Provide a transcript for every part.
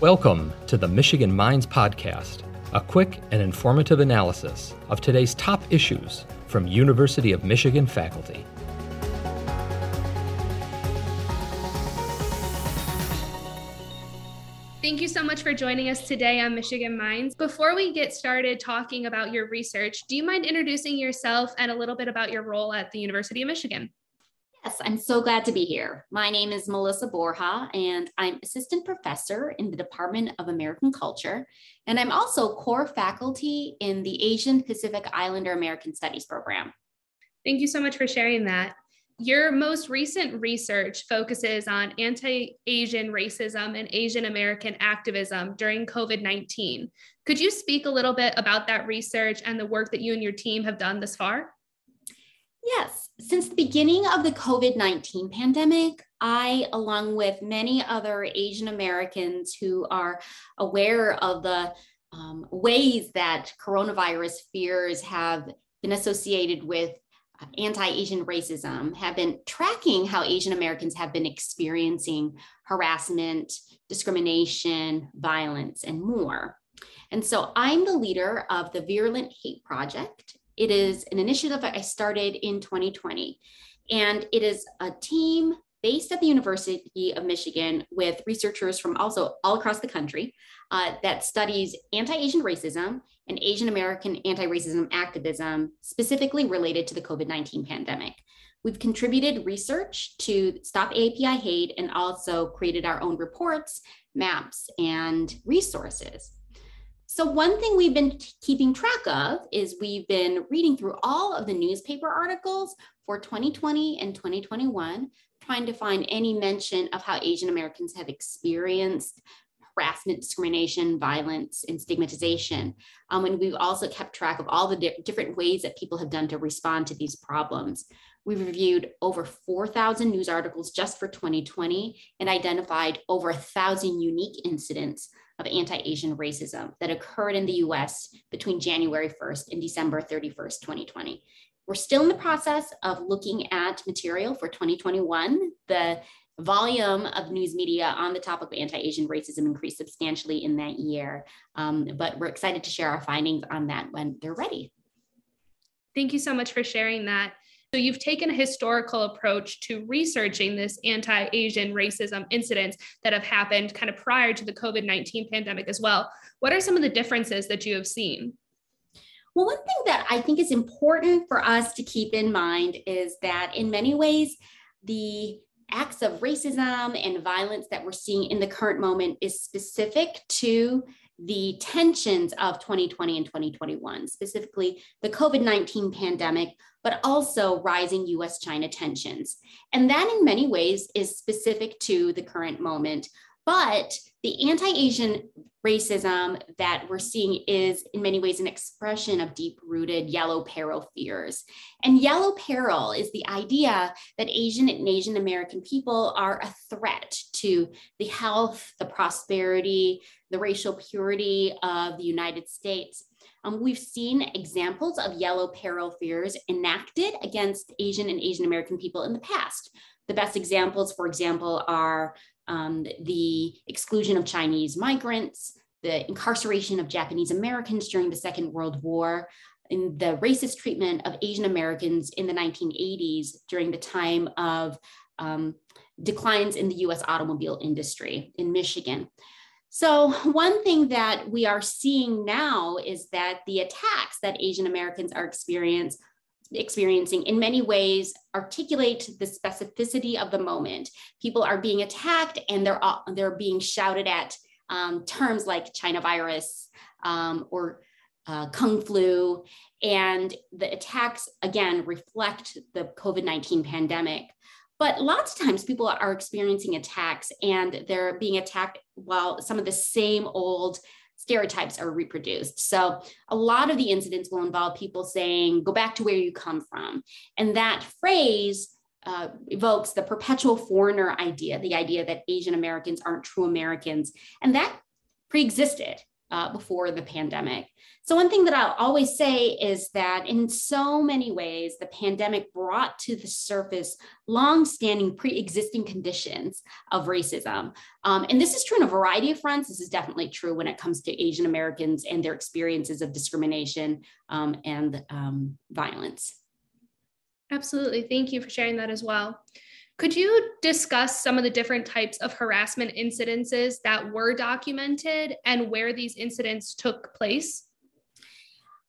Welcome to the Michigan Minds Podcast, a quick and informative analysis of today's top issues from University of Michigan faculty. Thank you so much for joining us today on Michigan Minds. Before we get started talking about your research, do you mind introducing yourself and a little bit about your role at the University of Michigan? Yes, I'm so glad to be here. My name is Melissa Borja, and I'm assistant professor in the Department of American Culture. And I'm also core faculty in the Asian Pacific Islander American Studies program. Thank you so much for sharing that. Your most recent research focuses on anti Asian racism and Asian American activism during COVID 19. Could you speak a little bit about that research and the work that you and your team have done thus far? Yes, since the beginning of the COVID 19 pandemic, I, along with many other Asian Americans who are aware of the um, ways that coronavirus fears have been associated with anti Asian racism, have been tracking how Asian Americans have been experiencing harassment, discrimination, violence, and more. And so I'm the leader of the Virulent Hate Project, it is an initiative I started in 2020, and it is a team based at the University of Michigan with researchers from also all across the country uh, that studies anti Asian racism and Asian American anti racism activism, specifically related to the COVID 19 pandemic. We've contributed research to Stop AAPI Hate and also created our own reports, maps, and resources. So, one thing we've been keeping track of is we've been reading through all of the newspaper articles for 2020 and 2021, trying to find any mention of how Asian Americans have experienced harassment, discrimination, violence, and stigmatization. Um, and we've also kept track of all the di- different ways that people have done to respond to these problems. We've reviewed over 4,000 news articles just for 2020 and identified over a thousand unique incidents of anti-Asian racism that occurred in the US between January 1st and December 31st, 2020. We're still in the process of looking at material for 2021. The volume of news media on the topic of anti-Asian racism increased substantially in that year, um, but we're excited to share our findings on that when they're ready. Thank you so much for sharing that. So you've taken a historical approach to researching this anti-Asian racism incidents that have happened kind of prior to the COVID-19 pandemic as well. What are some of the differences that you have seen? Well, one thing that I think is important for us to keep in mind is that in many ways, the acts of racism and violence that we're seeing in the current moment is specific to the tensions of 2020 and 2021, specifically the COVID 19 pandemic, but also rising US China tensions. And that, in many ways, is specific to the current moment. But the anti Asian racism that we're seeing is, in many ways, an expression of deep rooted yellow peril fears. And yellow peril is the idea that Asian and Asian American people are a threat to the health, the prosperity, the racial purity of the United States. Um, we've seen examples of yellow peril fears enacted against Asian and Asian American people in the past. The best examples, for example, are um, the exclusion of Chinese migrants, the incarceration of Japanese Americans during the Second World War, and the racist treatment of Asian Americans in the 1980s during the time of um, declines in the US automobile industry in Michigan. So, one thing that we are seeing now is that the attacks that Asian Americans are experience, experiencing in many ways articulate the specificity of the moment. People are being attacked and they're, they're being shouted at um, terms like China virus um, or uh, Kung flu. And the attacks, again, reflect the COVID 19 pandemic. But lots of times people are experiencing attacks and they're being attacked while some of the same old stereotypes are reproduced. So a lot of the incidents will involve people saying, go back to where you come from. And that phrase uh, evokes the perpetual foreigner idea, the idea that Asian Americans aren't true Americans. And that pre-existed uh, before the pandemic. So, one thing that I'll always say is that in so many ways, the pandemic brought to the surface long-standing pre-existing conditions of racism. Um, and this is true on a variety of fronts. This is definitely true when it comes to Asian Americans and their experiences of discrimination um, and um, violence. Absolutely. Thank you for sharing that as well. Could you discuss some of the different types of harassment incidences that were documented and where these incidents took place?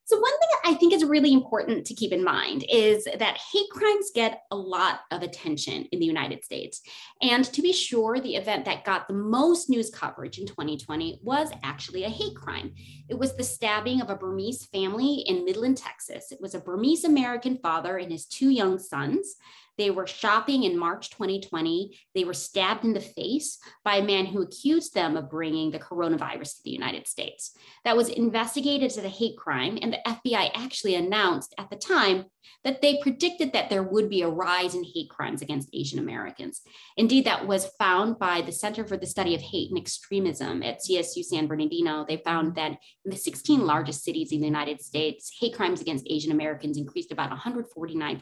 So, one thing I think is really important to keep in mind is that hate crimes get a lot of attention in the United States. And to be sure, the event that got the most news coverage in 2020 was actually a hate crime. It was the stabbing of a Burmese family in Midland, Texas. It was a Burmese American father and his two young sons. They were shopping in March 2020. They were stabbed in the face by a man who accused them of bringing the coronavirus to the United States. That was investigated as a hate crime, and the FBI actually announced at the time that they predicted that there would be a rise in hate crimes against Asian Americans. Indeed, that was found by the Center for the Study of Hate and Extremism at CSU San Bernardino. They found that in the 16 largest cities in the United States, hate crimes against Asian Americans increased about 149%.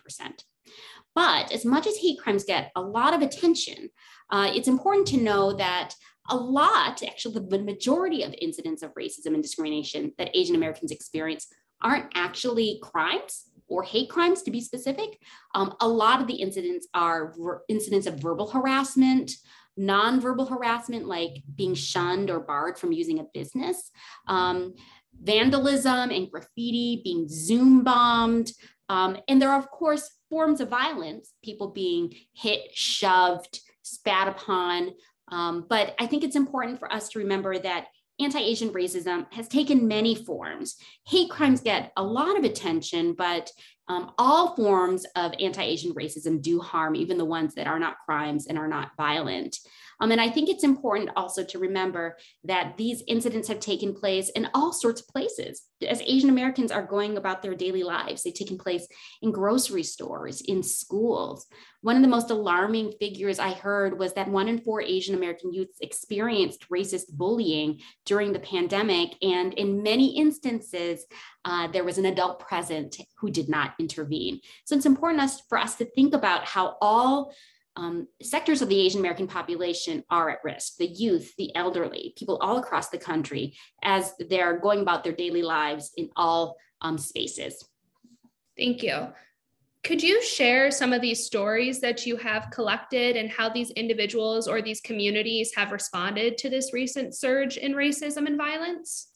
But as much as hate crimes get a lot of attention, uh, it's important to know that a lot, actually, the majority of incidents of racism and discrimination that Asian Americans experience aren't actually crimes or hate crimes, to be specific. Um, a lot of the incidents are ver- incidents of verbal harassment, nonverbal harassment, like being shunned or barred from using a business. Um, vandalism and graffiti, being Zoom bombed, um, and there are, of course, forms of violence, people being hit, shoved, spat upon. Um, but I think it's important for us to remember that anti Asian racism has taken many forms. Hate crimes get a lot of attention, but um, all forms of anti Asian racism do harm, even the ones that are not crimes and are not violent. Um, and I think it's important also to remember that these incidents have taken place in all sorts of places. As Asian Americans are going about their daily lives, they've taken place in grocery stores, in schools. One of the most alarming figures I heard was that one in four Asian American youths experienced racist bullying during the pandemic. And in many instances, uh, there was an adult present who did not intervene. So it's important for us to think about how all um, sectors of the Asian American population are at risk the youth, the elderly, people all across the country as they're going about their daily lives in all um, spaces. Thank you. Could you share some of these stories that you have collected and how these individuals or these communities have responded to this recent surge in racism and violence?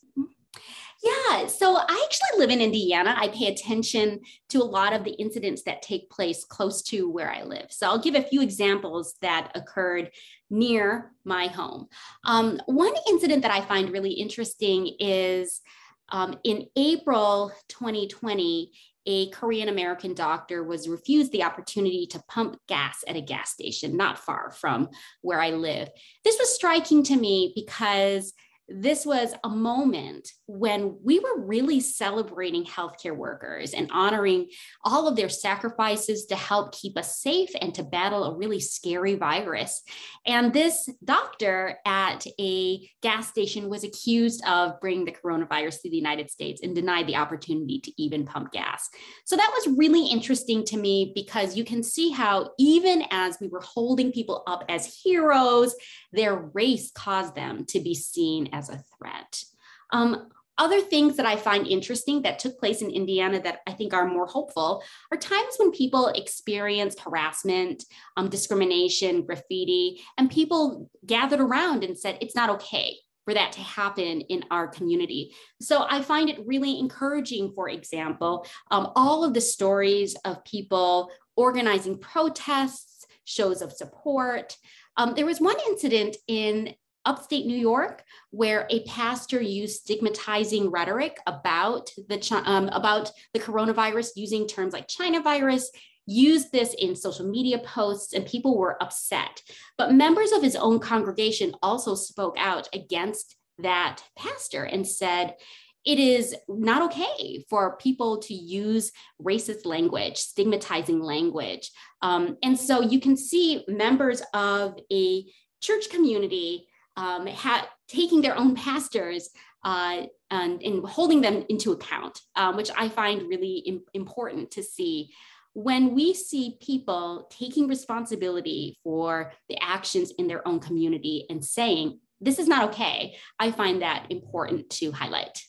Yeah, so I actually live in Indiana. I pay attention to a lot of the incidents that take place close to where I live. So I'll give a few examples that occurred near my home. Um, one incident that I find really interesting is um, in April 2020, a Korean American doctor was refused the opportunity to pump gas at a gas station not far from where I live. This was striking to me because this was a moment when we were really celebrating healthcare workers and honoring all of their sacrifices to help keep us safe and to battle a really scary virus. And this doctor at a gas station was accused of bringing the coronavirus to the United States and denied the opportunity to even pump gas. So that was really interesting to me because you can see how, even as we were holding people up as heroes, their race caused them to be seen as a threat. Um, other things that I find interesting that took place in Indiana that I think are more hopeful are times when people experienced harassment, um, discrimination, graffiti, and people gathered around and said, it's not okay for that to happen in our community. So I find it really encouraging, for example, um, all of the stories of people organizing protests, shows of support. Um, there was one incident in upstate New York, where a pastor used stigmatizing rhetoric about the um, about the coronavirus, using terms like China virus, used this in social media posts, and people were upset. But members of his own congregation also spoke out against that pastor and said. It is not okay for people to use racist language, stigmatizing language. Um, and so you can see members of a church community um, ha- taking their own pastors uh, and, and, holding them into account, um, which I find really Im- important to see. When we see people taking responsibility for the actions in their own community and saying, this is not okay, I find that important to highlight.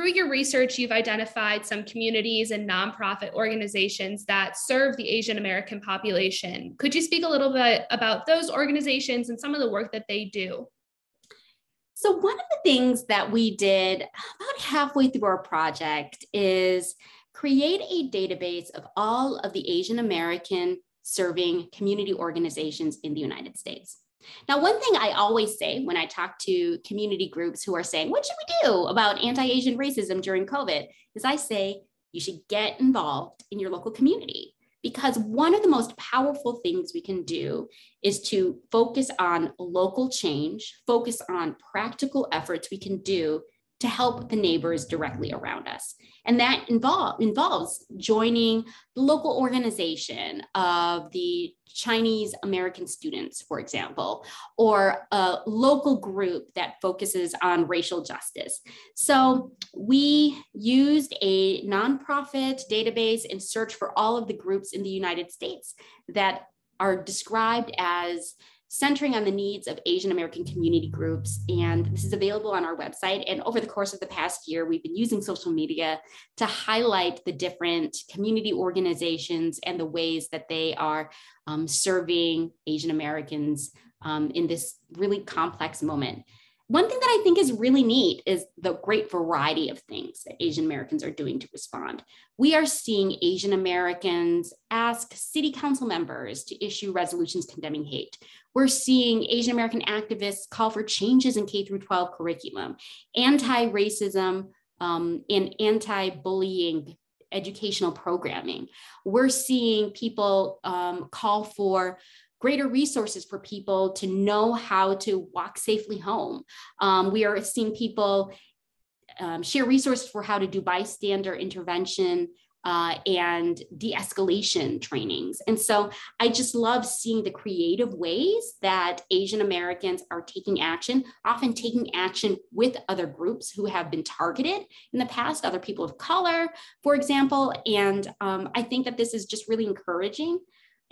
Through your research, you've identified some communities and nonprofit organizations that serve the Asian American population. Could you speak a little bit about those organizations and some of the work that they do? So, one of the things that we did about halfway through our project is create a database of all of the Asian American serving community organizations in the United States. Now, one thing I always say when I talk to community groups who are saying, What should we do about anti Asian racism during COVID? is I say, You should get involved in your local community. Because one of the most powerful things we can do is to focus on local change, focus on practical efforts we can do to help the neighbors directly around us. And that involve, involves joining the local organization of the Chinese American students, for example, or a local group that focuses on racial justice. So we used a nonprofit database and searched for all of the groups in the United States that are described as centering on the needs of Asian American community groups. And this is available on our website. And over the course of the past year, we've been using social media to highlight the different community organizations and the ways that they are um, serving Asian Americans um, in this really complex moment. One thing that I think is really neat is the great variety of things that Asian Americans are doing to respond. We are seeing Asian Americans ask city council members to issue resolutions condemning hate. We're seeing Asian American activists call for changes in K through 12 curriculum, anti-racism um, and anti-bullying educational programming. We're seeing people um, call for greater resources for people to know how to walk safely home. Um, we are seeing people um, share resources for how to do bystander intervention uh, and de escalation trainings. And so I just love seeing the creative ways that Asian Americans are taking action, often taking action with other groups who have been targeted in the past, other people of color, for example. And um, I think that this is just really encouraging.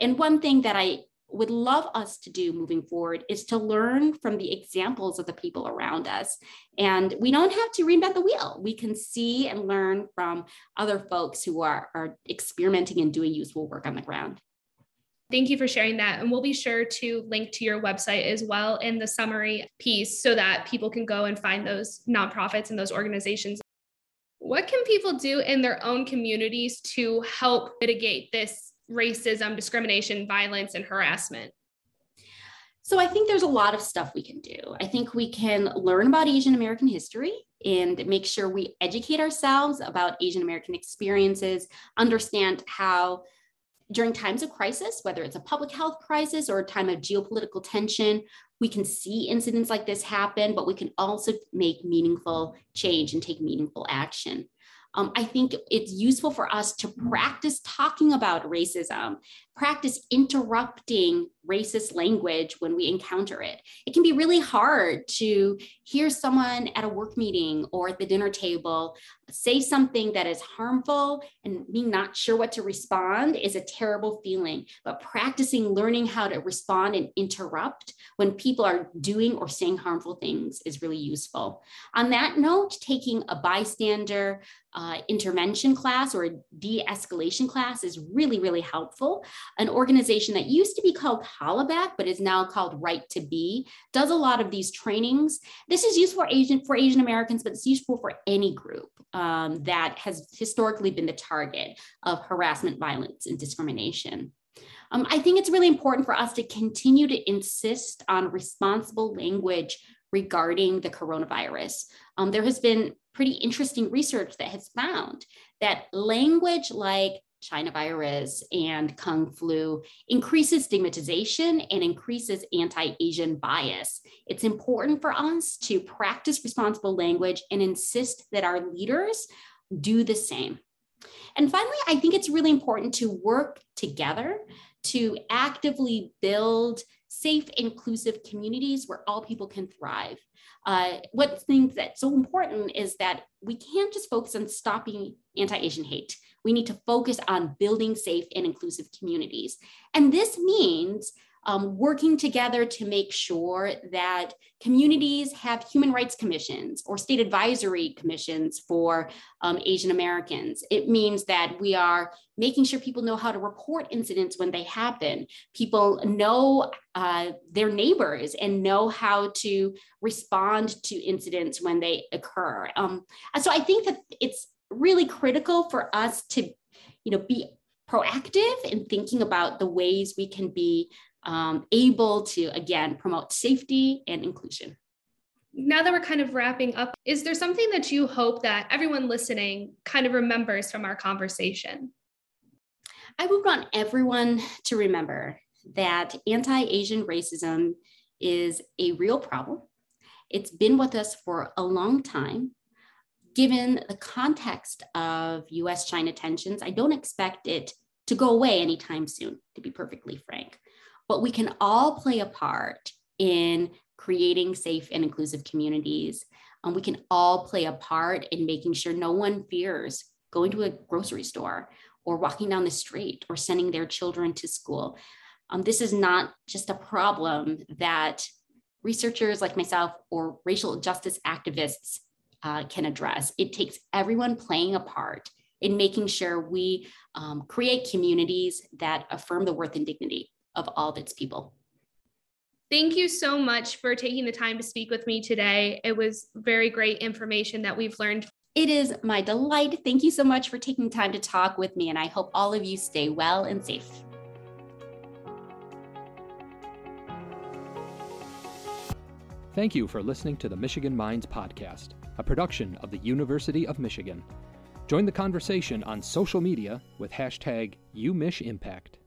And one thing that I would love us to do moving forward is to learn from the examples of the people around us. And we don't have to reinvent the wheel. We can see and learn from other folks who are, are experimenting and doing useful work on the ground. Thank you for sharing that. And we'll be sure to link to your website as well in the summary piece so that people can go and find those nonprofits and those organizations. What can people do in their own communities to help mitigate this racism, discrimination, violence, and harassment? So I think there's a lot of stuff we can do. I think we can learn about Asian American history and make sure we educate ourselves about Asian American experiences, understand how during times of crisis, whether it's a public health crisis or a time of geopolitical tension, we can see incidents like this happen, but we can also make meaningful change and take meaningful action um, I think it's useful for us to practice talking about racism, practice interrupting racist language when we encounter it. It can be really hard to hear someone at a work meeting or at the dinner table say something that is harmful and being not sure what to respond is a terrible feeling. But practicing learning how to respond and interrupt when people are doing or saying harmful things is really useful. On that note, taking a bystander uh, intervention class or a de escalation class is really, really helpful. An organization that used to be called Hollaback, but is now called Right to Be, does a lot of these trainings. This is useful for Asian, for Asian Americans, but it's useful for any group um, that has historically been the target of harassment, violence, and discrimination. Um, I think it's really important for us to continue to insist on responsible language regarding the coronavirus. Um, there has been pretty interesting research that has found that language like China virus and Kung flu increases stigmatization and increases anti Asian bias. It's important for us to practice responsible language and insist that our leaders do the same. And finally, I think it's really important to work together to actively build safe, inclusive communities where all people can thrive. Uh, what things that's so important is that we can't just focus on stopping anti-Asian hate. We need to focus on building safe and inclusive communities. And this means um, working together to make sure that communities have human rights commissions or state advisory commissions for um, Asian Americans. It means that we are making sure people know how to report incidents when they happen. People know uh, their neighbors and know how to respond to incidents when they occur. Um, so I think that it's really critical for us to, you know, be proactive in thinking about the ways we can be um, able to, again, promote safety and inclusion. Now that we're kind of wrapping up, is there something that you hope that everyone listening kind of remembers from our conversation? I would want everyone to remember that anti Asian racism is a real problem. It's been with us for a long time. Given the context of US China tensions, I don't expect it to go away anytime soon, to be perfectly frank but we can all play a part in creating safe and inclusive communities. Um, we can all play a part in making sure no one fears going to a grocery store or walking down the street or sending their children to school. Um, this is not just a problem that researchers like myself or racial justice activists uh, can address. It takes everyone playing a part in making sure we um, create communities that affirm the worth and dignity of all of its people. Thank you so much for taking the time to speak with me today. It was very great information that we've learned. It is my delight. Thank you so much for taking time to talk with me, and I hope all of you stay well and safe. Thank you for listening to the Michigan Minds Podcast, a production of the University of Michigan. Join the conversation on social media with hashtag UMichImpact.